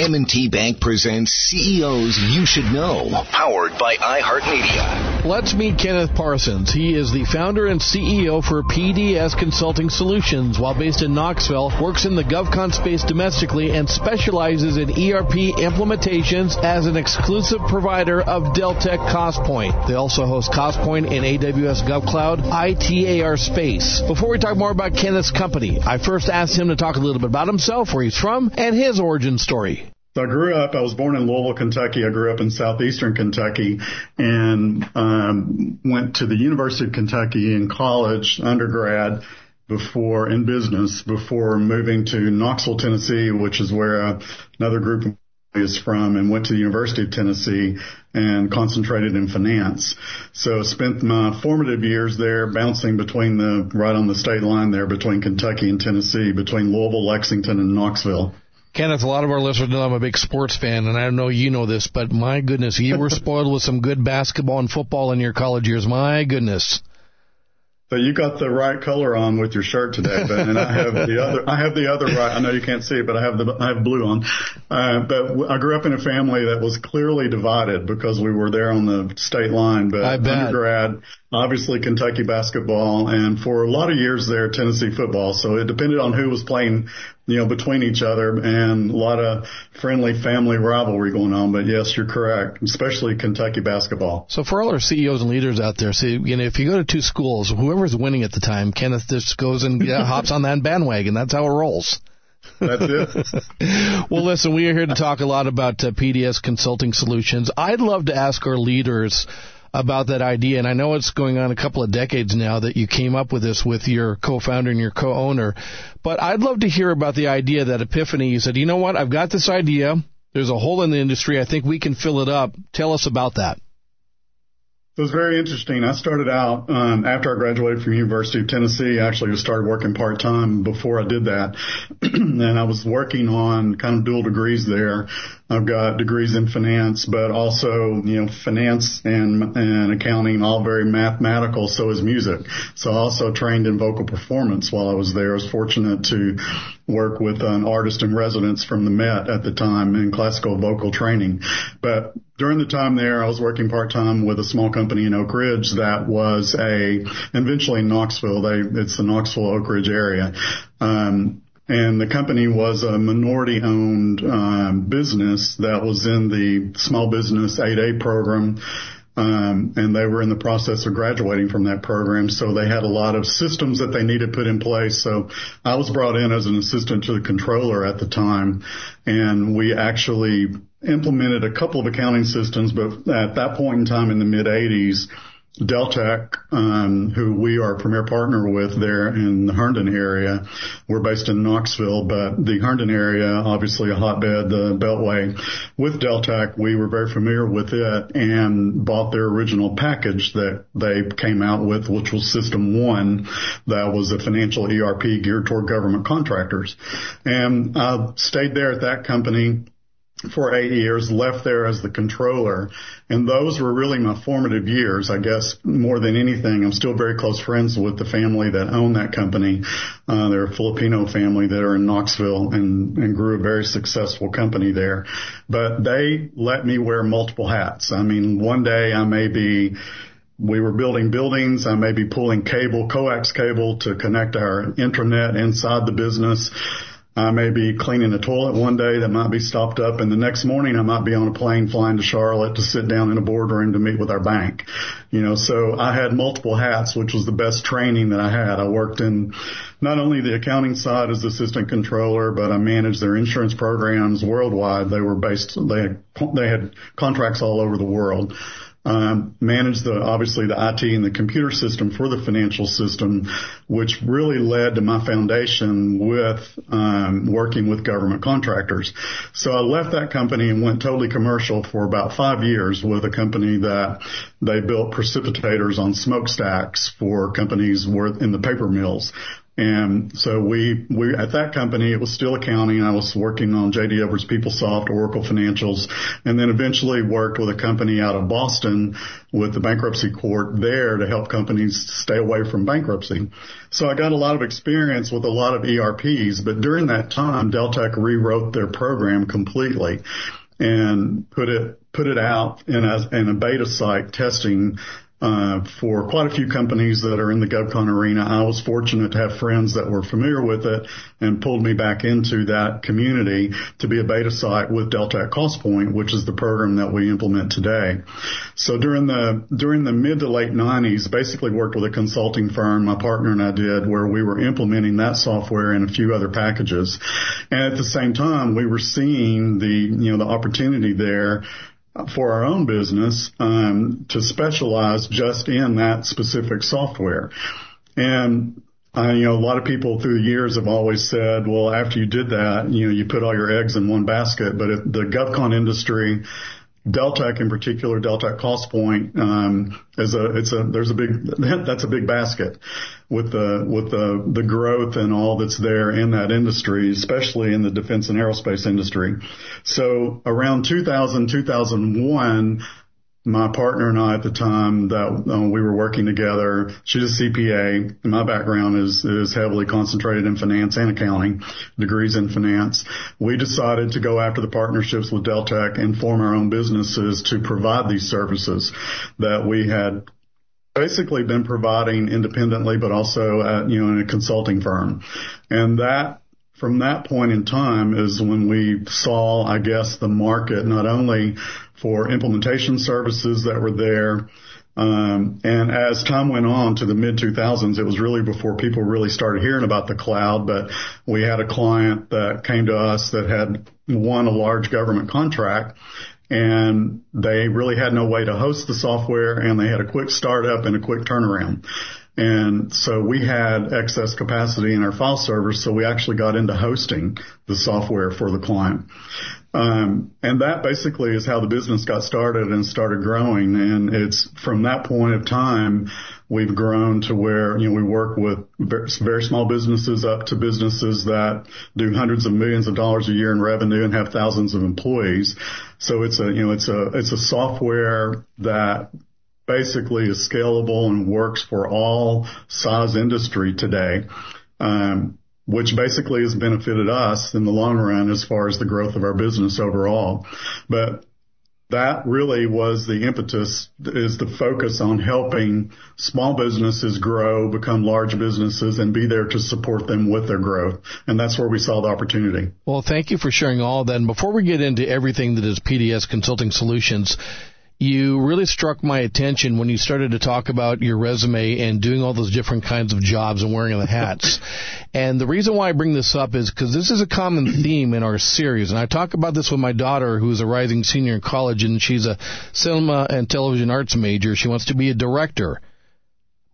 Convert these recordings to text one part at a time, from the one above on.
M&T Bank presents CEOs You Should Know, powered by iHeartMedia. Let's meet Kenneth Parsons. He is the founder and CEO for PDS Consulting Solutions. While based in Knoxville, works in the GovCon space domestically and specializes in ERP implementations as an exclusive provider of Deltek CostPoint. They also host CostPoint in AWS GovCloud, ITAR space. Before we talk more about Kenneth's company, I first asked him to talk a little bit about himself, where he's from, and his origin story. So I grew up, I was born in Louisville, Kentucky. I grew up in southeastern Kentucky and um, went to the University of Kentucky in college, undergrad, before in business, before moving to Knoxville, Tennessee, which is where uh, another group is from and went to the University of Tennessee and concentrated in finance. So spent my formative years there bouncing between the, right on the state line there between Kentucky and Tennessee, between Louisville, Lexington, and Knoxville. Kenneth, a lot of our listeners know I'm a big sports fan, and I know you know this, but my goodness, you were spoiled with some good basketball and football in your college years. My goodness. So you got the right color on with your shirt today, Ben, and I have the other. I have the other right. I know you can't see it, but I have the I have blue on. Uh, but I grew up in a family that was clearly divided because we were there on the state line. But undergrad, obviously Kentucky basketball, and for a lot of years there, Tennessee football. So it depended on who was playing you know, between each other and a lot of friendly family rivalry going on. But yes, you're correct, especially Kentucky basketball. So for all our CEOs and leaders out there, see, you know, if you go to two schools, whoever's winning at the time, Kenneth just goes and yeah, hops on that bandwagon. That's how it rolls. That's it. well, listen, we are here to talk a lot about uh, PDS Consulting Solutions. I'd love to ask our leaders about that idea. And I know it's going on a couple of decades now that you came up with this with your co-founder and your co-owner. But I'd love to hear about the idea that epiphany. You said, you know what? I've got this idea. There's a hole in the industry. I think we can fill it up. Tell us about that. It was very interesting. I started out um, after I graduated from University of Tennessee. I actually started working part time before I did that, and I was working on kind of dual degrees there. I've got degrees in finance, but also, you know, finance and, and accounting, all very mathematical. So is music. So I also trained in vocal performance while I was there. I was fortunate to work with an artist in residence from the Met at the time in classical vocal training. But during the time there, I was working part time with a small company in Oak Ridge that was a, eventually in Knoxville. They, it's the Knoxville Oak Ridge area. Um, and the company was a minority owned um, business that was in the small business 8A program. Um, and they were in the process of graduating from that program. So they had a lot of systems that they needed put in place. So I was brought in as an assistant to the controller at the time and we actually implemented a couple of accounting systems, but at that point in time in the mid 80s, Deltek, um, who we are a premier partner with there in the Herndon area. We're based in Knoxville, but the Herndon area, obviously a hotbed, the Beltway. With Deltek, we were very familiar with it and bought their original package that they came out with, which was System One. That was a financial ERP geared toward government contractors. And I stayed there at that company for eight years, left there as the controller. And those were really my formative years, I guess, more than anything. I'm still very close friends with the family that owned that company. Uh, they're a Filipino family that are in Knoxville and, and grew a very successful company there. But they let me wear multiple hats. I mean, one day I may be we were building buildings. I may be pulling cable, coax cable to connect our intranet inside the business. I may be cleaning a toilet one day that might be stopped up and the next morning I might be on a plane flying to Charlotte to sit down in a boardroom to meet with our bank. You know, so I had multiple hats, which was the best training that I had. I worked in not only the accounting side as assistant controller, but I managed their insurance programs worldwide. They were based, they had, they had contracts all over the world um, manage the obviously the IT and the computer system for the financial system, which really led to my foundation with um, working with government contractors. So I left that company and went totally commercial for about five years with a company that they built precipitators on smokestacks for companies in the paper mills And so we, we, at that company, it was still accounting. I was working on JD Edwards PeopleSoft, Oracle Financials, and then eventually worked with a company out of Boston with the bankruptcy court there to help companies stay away from bankruptcy. So I got a lot of experience with a lot of ERPs, but during that time, Deltek rewrote their program completely and put it, put it out in a, in a beta site testing uh, for quite a few companies that are in the GovCon arena. I was fortunate to have friends that were familiar with it and pulled me back into that community to be a beta site with Delta Deltek CostPoint, which is the program that we implement today. So during the during the mid to late 90s, basically worked with a consulting firm, my partner and I did, where we were implementing that software and a few other packages. And at the same time, we were seeing the you know the opportunity there for our own business um, to specialize just in that specific software. And uh, you know, a lot of people through the years have always said, well, after you did that, you know, you put all your eggs in one basket. But the GovCon industry Deltek in particular, Deltek CostPoint, um, is a, it's a, there's a big, that's a big basket with the, with the, the growth and all that's there in that industry, especially in the defense and aerospace industry. So around 2000, 2001, my partner and I at the time that uh, we were working together, she's a CPA. My background is, is heavily concentrated in finance and accounting, degrees in finance. We decided to go after the partnerships with Deltek and form our own businesses to provide these services that we had basically been providing independently, but also at, you know, in a consulting firm. And that from that point in time is when we saw, I guess, the market not only for implementation services that were there. Um, and as time went on to the mid 2000s, it was really before people really started hearing about the cloud. But we had a client that came to us that had won a large government contract and they really had no way to host the software and they had a quick startup and a quick turnaround. And so we had excess capacity in our file servers, so we actually got into hosting the software for the client. Um, and that basically is how the business got started and started growing. And it's from that point of time, we've grown to where, you know, we work with very small businesses up to businesses that do hundreds of millions of dollars a year in revenue and have thousands of employees. So it's a, you know, it's a, it's a software that basically is scalable and works for all size industry today. Um, which basically has benefited us in the long run as far as the growth of our business overall. But that really was the impetus is the focus on helping small businesses grow, become large businesses and be there to support them with their growth. And that's where we saw the opportunity. Well, thank you for sharing all that. And before we get into everything that is PDS Consulting Solutions, you really struck my attention when you started to talk about your resume and doing all those different kinds of jobs and wearing the hats. and the reason why I bring this up is because this is a common theme in our series. And I talk about this with my daughter, who's a rising senior in college, and she's a cinema and television arts major. She wants to be a director.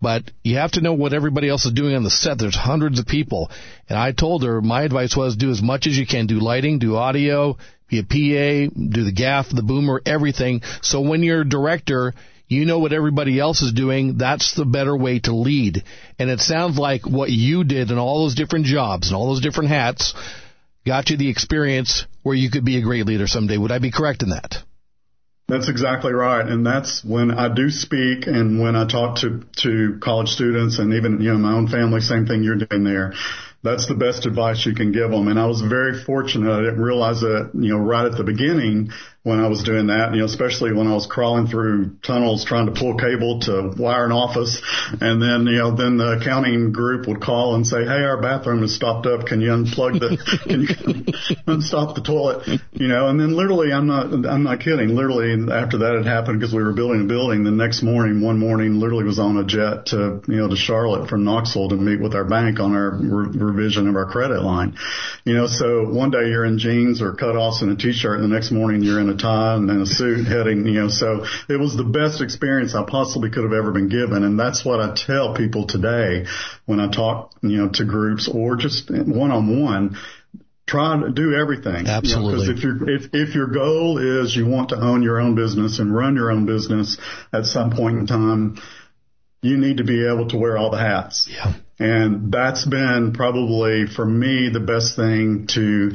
But you have to know what everybody else is doing on the set. There's hundreds of people. And I told her my advice was do as much as you can. Do lighting, do audio, be a PA, do the gaff, the boomer, everything. So when you're a director, you know what everybody else is doing. That's the better way to lead. And it sounds like what you did in all those different jobs and all those different hats got you the experience where you could be a great leader someday. Would I be correct in that? That's exactly right. And that's when I do speak and when I talk to, to college students and even, you know, my own family, same thing you're doing there that's the best advice you can give them. And I was very fortunate. I didn't realize that, you know, right at the beginning when I was doing that, you know, especially when I was crawling through tunnels trying to pull cable to wire an office. And then, you know, then the accounting group would call and say, Hey, our bathroom is stopped up. Can you unplug the, can you unstop the toilet? You know, and then literally, I'm not, I'm not kidding. Literally after that had happened because we were building a building the next morning, one morning literally was on a jet to, you know, to Charlotte from Knoxville to meet with our bank on our re- revision of our credit line. You know, so one day you're in jeans or cutoffs and a t-shirt and the next morning you're in a tie and a suit heading, you know, so it was the best experience I possibly could have ever been given. And that's what I tell people today when I talk, you know, to groups or just one on one try to do everything. Absolutely. Because you know, if, if, if your goal is you want to own your own business and run your own business at some point in time, you need to be able to wear all the hats. Yeah. And that's been probably for me the best thing to,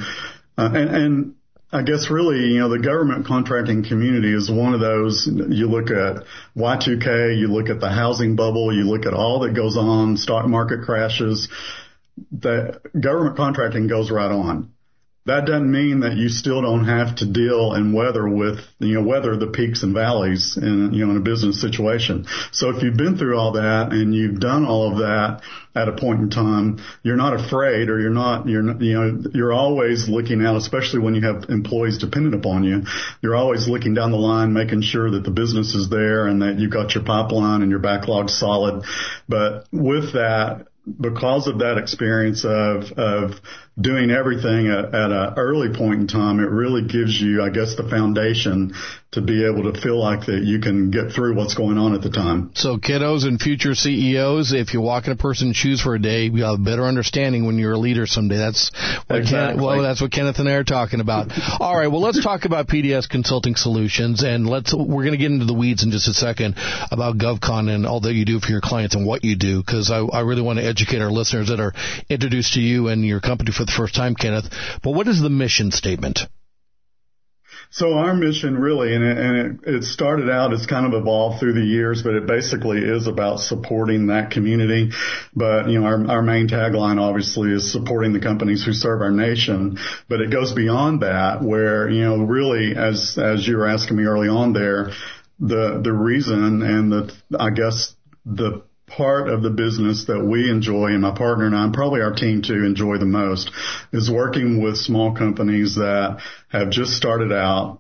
uh, and, and I guess really, you know, the government contracting community is one of those, you look at Y2K, you look at the housing bubble, you look at all that goes on, stock market crashes, the government contracting goes right on that doesn't mean that you still don't have to deal and weather with, you know, weather the peaks and valleys in, you know, in a business situation. So if you've been through all that and you've done all of that at a point in time, you're not afraid or you're not, you're, you know, you're always looking out, especially when you have employees dependent upon you. You're always looking down the line, making sure that the business is there and that you've got your pipeline and your backlog solid. But with that, because of that experience of of doing everything at, at an early point in time, it really gives you, I guess, the foundation to be able to feel like that you can get through what's going on at the time. So kiddos and future CEOs, if you walk in a person's shoes for a day, you have a better understanding when you're a leader someday. That's what exactly. Ken, well, that's what Kenneth and I are talking about. All right, well, let's talk about PDS Consulting Solutions, and let's we're going to get into the weeds in just a second about GovCon and all that you do for your clients and what you do, because I, I really want to educate our listeners that are introduced to you and your company for the first time, Kenneth. But what is the mission statement? So our mission really, and, it, and it, it, started out, it's kind of evolved through the years, but it basically is about supporting that community. But, you know, our, our main tagline obviously is supporting the companies who serve our nation, but it goes beyond that where, you know, really as, as you were asking me early on there, the, the reason and the, I guess the part of the business that we enjoy and my partner and I, and probably our team too, enjoy the most is working with small companies that have just started out,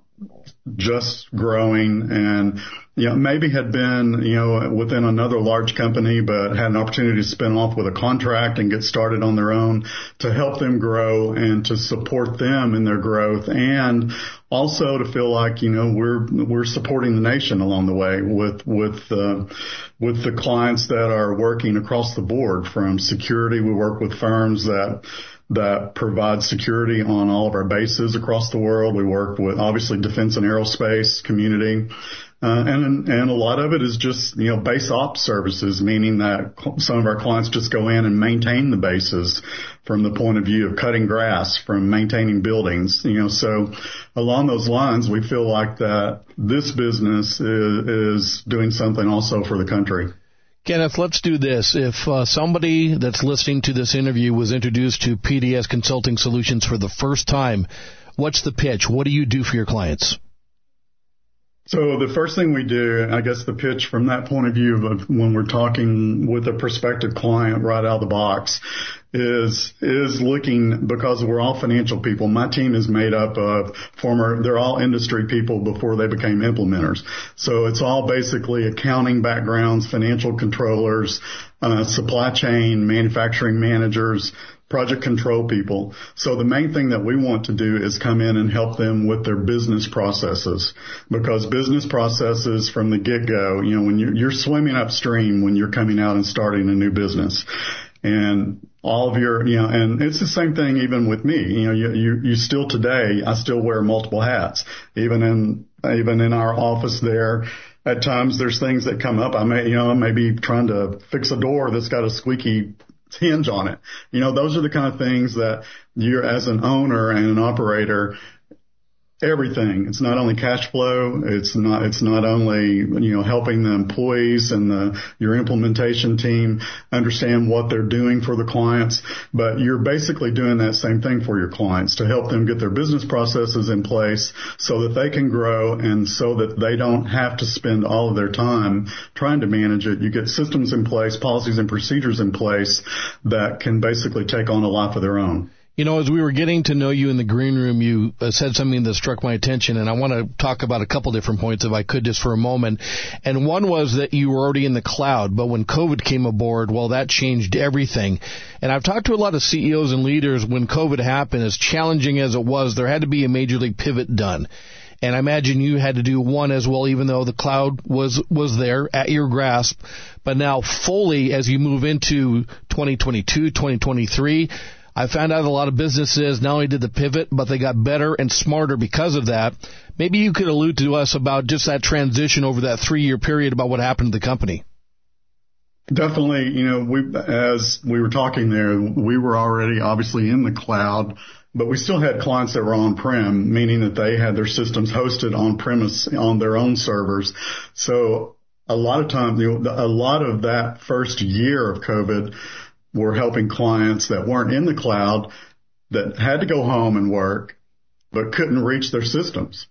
just growing and you know, maybe had been, you know, within another large company, but had an opportunity to spin off with a contract and get started on their own to help them grow and to support them in their growth and also to feel like, you know, we're, we're supporting the nation along the way with, with, uh, with the clients that are working across the board from security. We work with firms that, that provide security on all of our bases across the world. We work with obviously defense and aerospace community. Uh, and and a lot of it is just you know base ops services, meaning that some of our clients just go in and maintain the bases from the point of view of cutting grass, from maintaining buildings. You know, so along those lines, we feel like that this business is, is doing something also for the country. Kenneth, let's do this. If uh, somebody that's listening to this interview was introduced to PDS Consulting Solutions for the first time, what's the pitch? What do you do for your clients? So the first thing we do, I guess the pitch from that point of view of when we're talking with a prospective client right out of the box is is looking because we're all financial people. My team is made up of former they're all industry people before they became implementers. So it's all basically accounting backgrounds, financial controllers, uh, supply chain, manufacturing managers, project control people. So the main thing that we want to do is come in and help them with their business processes because business processes from the get go, you know, when you're, you're swimming upstream when you're coming out and starting a new business and all of your, you know, and it's the same thing even with me. You know, you, you, you still today, I still wear multiple hats, even in, even in our office there. At times there's things that come up. I may, you know, I may be trying to fix a door that's got a squeaky hinge on it. You know, those are the kind of things that you're as an owner and an operator, everything. It's not only cash flow. It's not, it's not only, you know, helping the employees and the, your implementation team understand what they're doing for the clients, but you're basically doing that same thing for your clients to help them get their business processes in place so that they can grow and so that they don't have to spend all of their time trying to manage it. You get systems in place, policies and procedures in place that can basically take on a life of their own. You know, as we were getting to know you in the green room, you uh, said something that struck my attention, and I want to talk about a couple different points if I could just for a moment. And one was that you were already in the cloud, but when COVID came aboard, well, that changed everything. And I've talked to a lot of CEOs and leaders when COVID happened, as challenging as it was, there had to be a major league pivot done. And I imagine you had to do one as well, even though the cloud was, was there at your grasp. But now fully as you move into 2022, 2023, I found out a lot of businesses not only did the pivot, but they got better and smarter because of that. Maybe you could allude to us about just that transition over that three year period about what happened to the company. Definitely, you know, we, as we were talking there, we were already obviously in the cloud, but we still had clients that were on-prem, meaning that they had their systems hosted on premise on their own servers. So a lot of times, you know, a lot of that first year of COVID were helping clients that weren't in the cloud that had to go home and work, but couldn't reach their systems.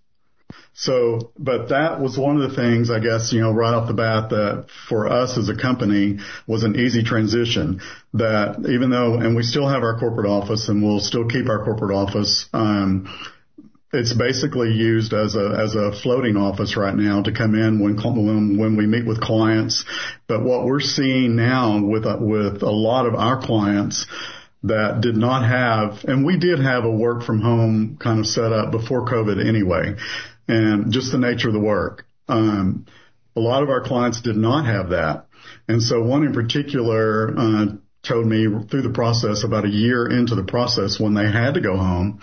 So, but that was one of the things, I guess, you know, right off the bat that for us as a company was an easy transition that even though, and we still have our corporate office and we'll still keep our corporate office, um, it's basically used as a as a floating office right now to come in when when when we meet with clients. But what we're seeing now with with a lot of our clients that did not have, and we did have a work from home kind of setup before COVID anyway and just the nature of the work. Um, a lot of our clients did not have that. And so one in particular, uh, told me through the process about a year into the process when they had to go home,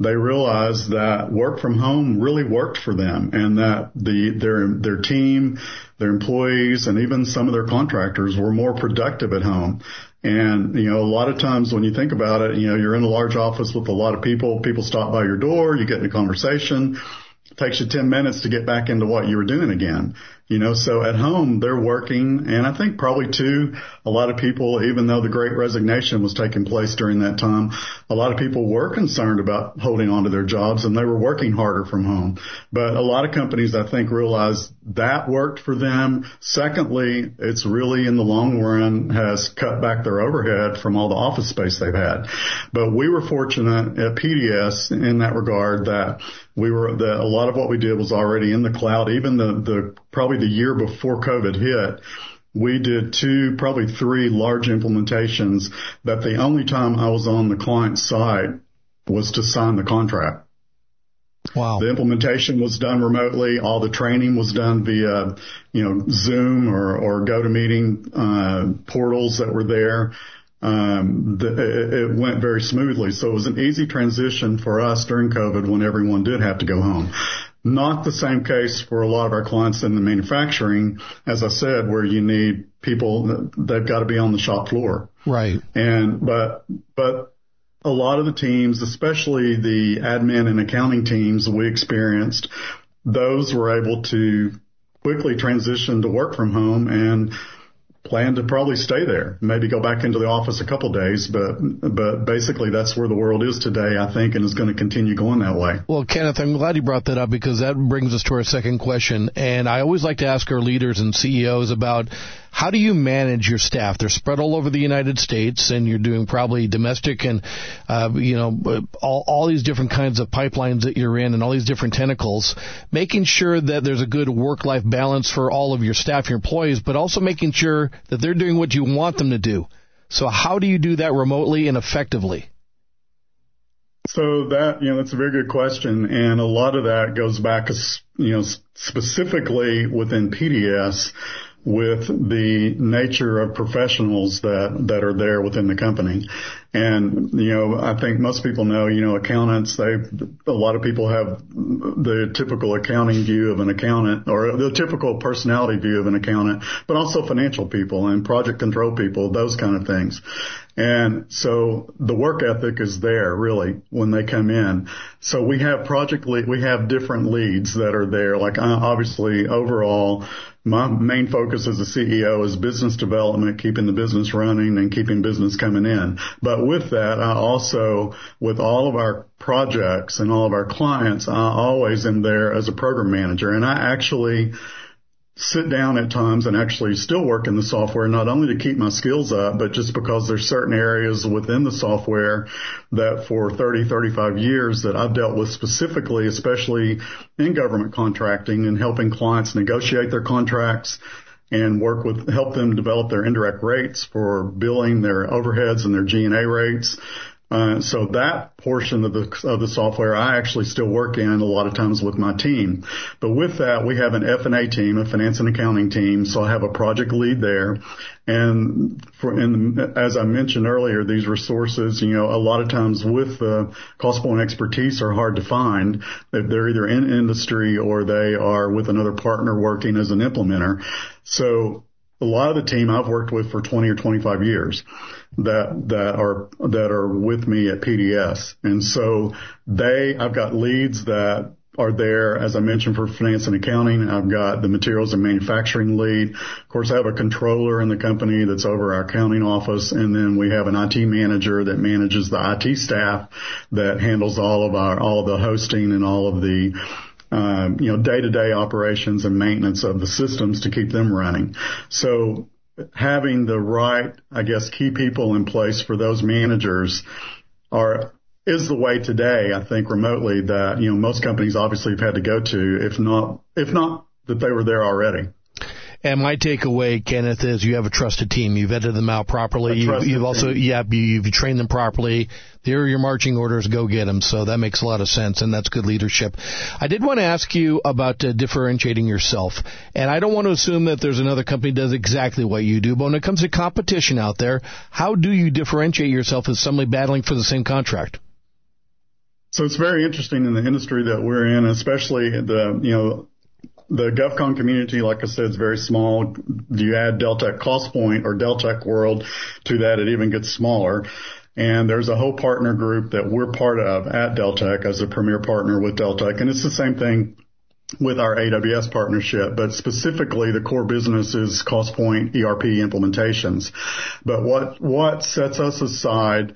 they realized that work from home really worked for them and that the, their, their team, their employees and even some of their contractors were more productive at home. And, you know, a lot of times when you think about it, you know, you're in a large office with a lot of people, people stop by your door, you get in a conversation, takes you 10 minutes to get back into what you were doing again. You know, so at home they're working and I think probably too, a lot of people, even though the great resignation was taking place during that time, a lot of people were concerned about holding on to their jobs and they were working harder from home. But a lot of companies I think realized that worked for them. Secondly, it's really in the long run has cut back their overhead from all the office space they've had. But we were fortunate at PDS in that regard that we were that a lot of what we did was already in the cloud. Even the the probably the year before COVID hit, we did two, probably three large implementations that the only time I was on the client side was to sign the contract. Wow. The implementation was done remotely. All the training was done via, you know, Zoom or, or GoToMeeting, uh, portals that were there um, the, it went very smoothly. So it was an easy transition for us during COVID when everyone did have to go home. Not the same case for a lot of our clients in the manufacturing, as I said, where you need people, they've got to be on the shop floor. Right. And, but, but a lot of the teams, especially the admin and accounting teams we experienced, those were able to quickly transition to work from home and plan to probably stay there. Maybe go back into the office a couple days, but but basically that's where the world is today, I think, and is going to continue going that way. Well, Kenneth, I'm glad you brought that up because that brings us to our second question. And I always like to ask our leaders and CEOs about how do you manage your staff? They're spread all over the United States, and you're doing probably domestic and uh, you know all, all these different kinds of pipelines that you're in, and all these different tentacles. Making sure that there's a good work-life balance for all of your staff, your employees, but also making sure that they're doing what you want them to do. So how do you do that remotely and effectively? So that, you know, that's a very good question. And a lot of that goes back, you know, specifically within PDS with the nature of professionals that, that are there within the company. And, you know, I think most people know, you know, accountants, they, a lot of people have the typical accounting view of an accountant or the typical personality view of an accountant, but also financial people and project control people, those kind of things. And so the work ethic is there really when they come in. So we have project lead, we have different leads that are there. Like uh, obviously overall, my main focus as a CEO is business development, keeping the business running and keeping business coming in. But with that, I also, with all of our projects and all of our clients, I always am there as a program manager. And I actually, sit down at times and actually still work in the software, not only to keep my skills up, but just because there's certain areas within the software that for 30, 35 years that I've dealt with specifically, especially in government contracting and helping clients negotiate their contracts and work with, help them develop their indirect rates for billing their overheads and their G&A rates uh, so that portion of the of the software I actually still work in a lot of times with my team. But with that, we have an F and A team, a finance and accounting team. So I have a project lead there, and for and as I mentioned earlier, these resources, you know, a lot of times with the Costpoint expertise are hard to find. They're either in industry or they are with another partner working as an implementer. So a lot of the team I've worked with for 20 or 25 years that, that are, that are with me at PDS. And so they, I've got leads that are there, as I mentioned, for finance and accounting. I've got the materials and manufacturing lead. Of course, I have a controller in the company that's over our accounting office. And then we have an IT manager that manages the IT staff that handles all of our, all of the hosting and all of the, um, you know, day-to-day operations and maintenance of the systems to keep them running. So having the right, I guess, key people in place for those managers are is the way today, I think remotely that, you know, most companies obviously have had to go to, if not, if not that they were there already. And my takeaway, Kenneth, is you have a trusted team. You've vetted them out properly. You, have also, yeah, you, have trained them properly. There are your marching orders. Go get them. So that makes a lot of sense, and that's good leadership. I did want to ask you about uh, differentiating yourself, and I don't want to assume that there's another company that does exactly what you do. But when it comes to competition out there, how do you differentiate yourself as somebody battling for the same contract? So it's very interesting in the industry that we're in, especially the, you know, the GovCon community, like I said, is very small. You add Deltek CostPoint or Deltek World to that, it even gets smaller. And there's a whole partner group that we're part of at Deltek as a premier partner with Deltek. And it's the same thing with our AWS partnership, but specifically the core business is CostPoint ERP implementations. But what, what sets us aside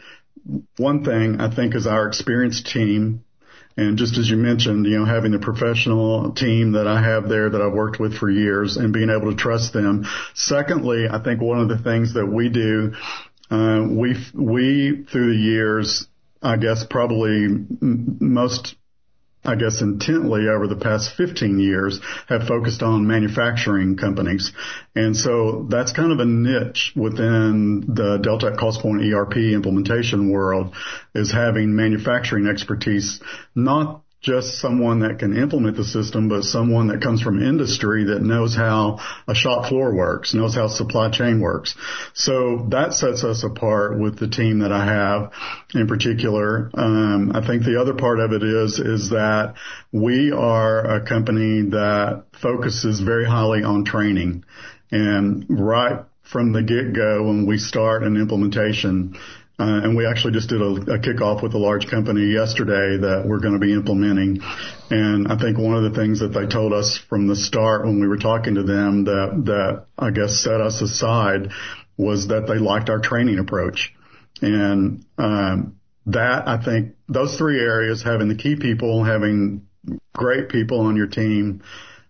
one thing I think is our experienced team. And just as you mentioned, you know, having the professional team that I have there that I've worked with for years and being able to trust them. Secondly, I think one of the things that we do, uh, we, we through the years, I guess probably most I guess intently over the past 15 years have focused on manufacturing companies. And so that's kind of a niche within the Deltek CostPoint ERP implementation world is having manufacturing expertise, not just someone that can implement the system, but someone that comes from industry that knows how a shop floor works, knows how supply chain works. So that sets us apart with the team that I have in particular. Um, I think the other part of it is, is that we are a company that focuses very highly on training and right from the get go when we start an implementation, uh, and we actually just did a, a kickoff with a large company yesterday that we're going to be implementing. And I think one of the things that they told us from the start when we were talking to them that, that I guess set us aside was that they liked our training approach. And, um, that I think those three areas, having the key people, having great people on your team,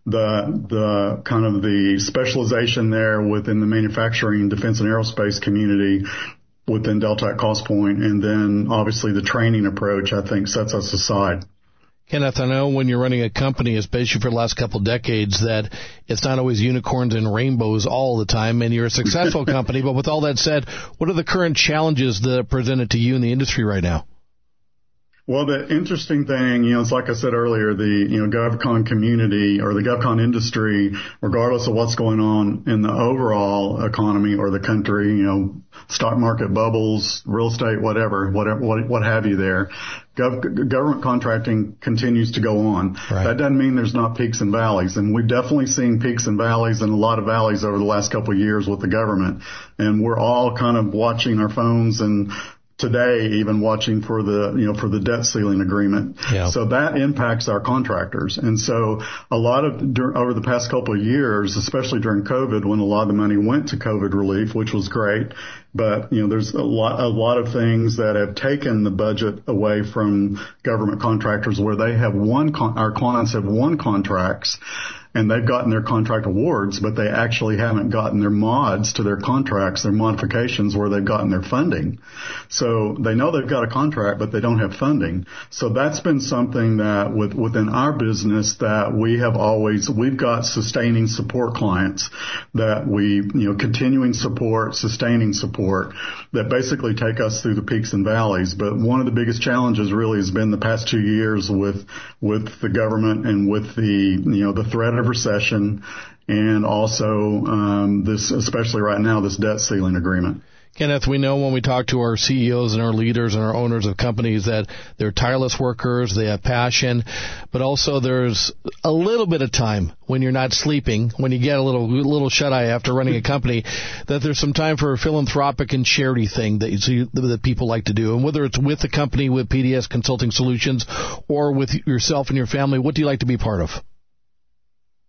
the the kind of the specialization there within the manufacturing, defense, and aerospace community, within Deltek cost and then obviously the training approach, I think, sets us aside. Kenneth, I know when you're running a company, especially for the last couple of decades, that it's not always unicorns and rainbows all the time, and you're a successful company. But with all that said, what are the current challenges that are presented to you in the industry right now? Well, the interesting thing, you know, it's like I said earlier, the, you know, GovCon community or the GovCon industry, regardless of what's going on in the overall economy or the country, you know, stock market bubbles, real estate, whatever, whatever, what, what have you there, Gov- government contracting continues to go on. Right. That doesn't mean there's not peaks and valleys, and we've definitely seen peaks and valleys and a lot of valleys over the last couple of years with the government. And we're all kind of watching our phones and today even watching for the, you know, for the debt ceiling agreement. Yeah. So that impacts our contractors. And so a lot of, over the past couple of years, especially during COVID, when a lot of the money went to COVID relief, which was great, but, you know, there's a lot, a lot of things that have taken the budget away from government contractors where they have one, con- our clients have won contracts and they've gotten their contract awards, but they actually haven't gotten their mods to their contracts, their modifications where they've gotten their funding. So they know they've got a contract, but they don't have funding. So that's been something that with, within our business that we have always, we've got sustaining support clients that we, you know, continuing support, sustaining support that basically take us through the peaks and valleys. But one of the biggest challenges really has been the past two years with, with the government and with the, you know, the threat of of recession and also um, this, especially right now, this debt ceiling agreement. Kenneth, we know when we talk to our CEOs and our leaders and our owners of companies that they're tireless workers, they have passion, but also there's a little bit of time when you're not sleeping, when you get a little little shut eye after running a company, that there's some time for a philanthropic and charity thing that you, that people like to do. And whether it's with the company with PDS Consulting Solutions or with yourself and your family, what do you like to be part of?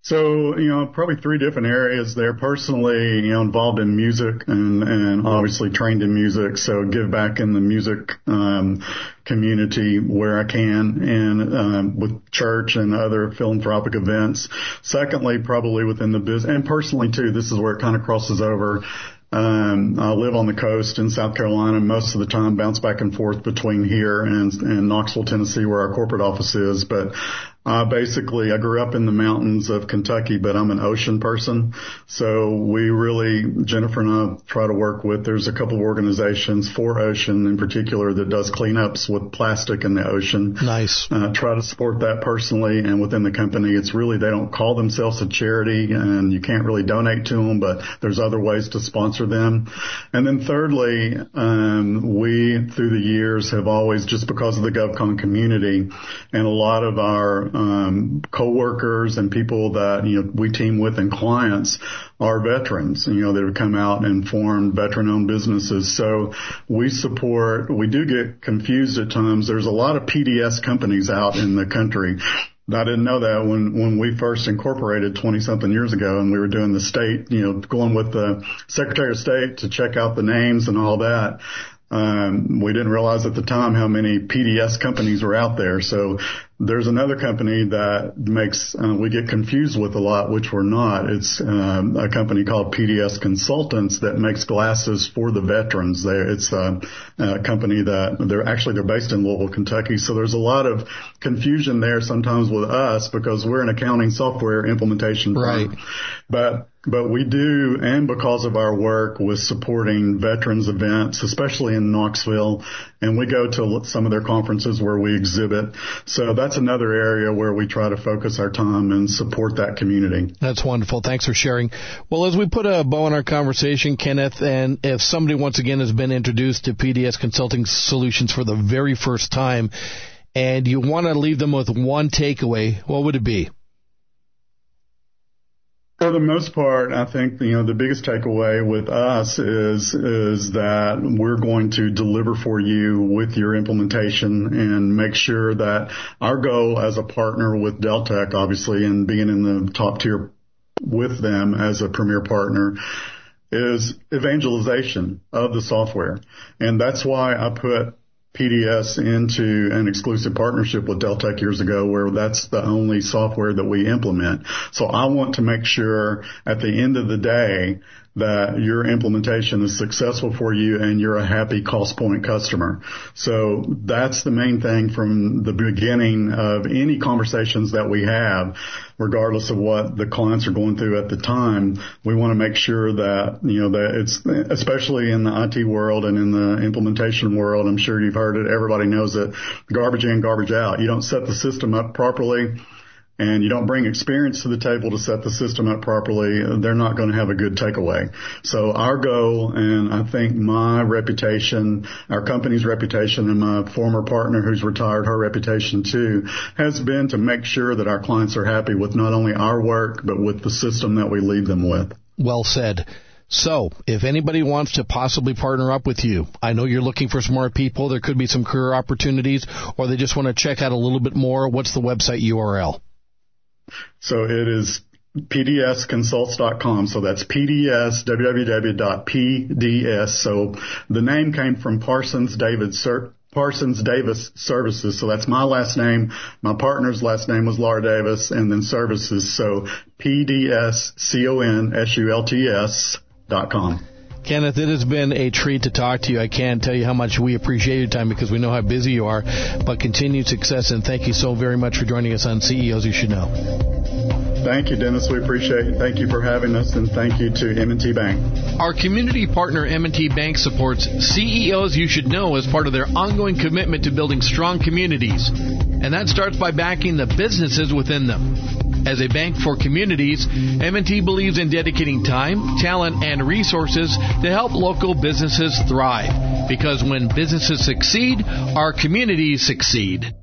So, you know, probably three different areas there. Personally, you know, involved in music and, and obviously trained in music. So give back in the music, um, community where I can and, um, with church and other philanthropic events. Secondly, probably within the business and personally too, this is where it kind of crosses over. Um, I live on the coast in South Carolina most of the time, bounce back and forth between here and, and Knoxville, Tennessee, where our corporate office is. But uh, basically, I grew up in the mountains of Kentucky, but I'm an ocean person. So we really, Jennifer and I try to work with, there's a couple of organizations for ocean in particular that does cleanups with plastic in the ocean. Nice. Uh, try to support that personally and within the company. It's really, they don't call themselves a charity and you can't really donate to them, but there's other ways to sponsor them. And then thirdly, um, we through the years have always, just because of the GovCon community and a lot of our um, coworkers and people that you know we team with and clients are veterans, you know, that have come out and formed veteran-owned businesses. So we support. We do get confused at times. There's a lot of PDS companies out in the country. I didn't know that when, when we first incorporated 20 something years ago and we were doing the state, you know, going with the Secretary of State to check out the names and all that. Um, we didn't realize at the time how many PDS companies were out there. So there's another company that makes uh, we get confused with a lot, which we're not. It's um, a company called PDS Consultants that makes glasses for the veterans. They, it's a, a, company that they're actually they're based in Louisville, Kentucky. So there's a lot of confusion there sometimes with us because we're an accounting software implementation firm. Right. But but we do, and because of our work with supporting veterans events, especially in Knoxville, and we go to some of their conferences where we exhibit. So that's another area where we try to focus our time and support that community. That's wonderful. Thanks for sharing. Well, as we put a bow on our conversation, Kenneth, and if somebody once again has been introduced to PDS Consulting Solutions for the very first time, and you want to leave them with one takeaway, what would it be? For the most part, I think you know the biggest takeaway with us is is that we're going to deliver for you with your implementation and make sure that our goal as a partner with Deltek, obviously, and being in the top tier with them as a premier partner, is evangelization of the software, and that's why I put PDS into an exclusive partnership with Deltek years ago where that's the only software that we implement. So I want to make sure at the end of the day that your implementation is successful for you and you're a happy Costpoint customer. So that's the main thing from the beginning of any conversations that we have, regardless of what the clients are going through at the time. We want to make sure that, you know, that it's, especially in the IT world and in the implementation world, I'm sure you've heard it. Everybody knows that garbage in, garbage out. You don't set the system up properly and you don't bring experience to the table to set the system up properly, they're not going to have a good takeaway. So our goal, and I think my reputation, our company's reputation, and my former partner who's retired, her reputation too, has been to make sure that our clients are happy with not only our work, but with the system that we lead them with. Well said. So, if anybody wants to possibly partner up with you, I know you're looking for smart people, there could be some career opportunities, or they just want to check out a little bit more, what's the website URL? So it is pdsconsults.com. So that's pds, www.pds. So the name came from Parsons David Parsons Davis Services. So that's my last name. My partner's last name was Laura Davis and then services. So pdsconsults dot com. Kenneth, it has been a treat to talk to you. I can't tell you how much we appreciate your time because we know how busy you are. But continued success and thank you so very much for joining us on CEOs You Should Know. Thank you, Dennis. We appreciate it. Thank you for having us, and thank you to M&T Bank. Our community partner M&T Bank supports CEOs You Should Know as part of their ongoing commitment to building strong communities, and that starts by backing the businesses within them. As a bank for communities, M&T believes in dedicating time, talent, and resources to help local businesses thrive. Because when businesses succeed, our communities succeed.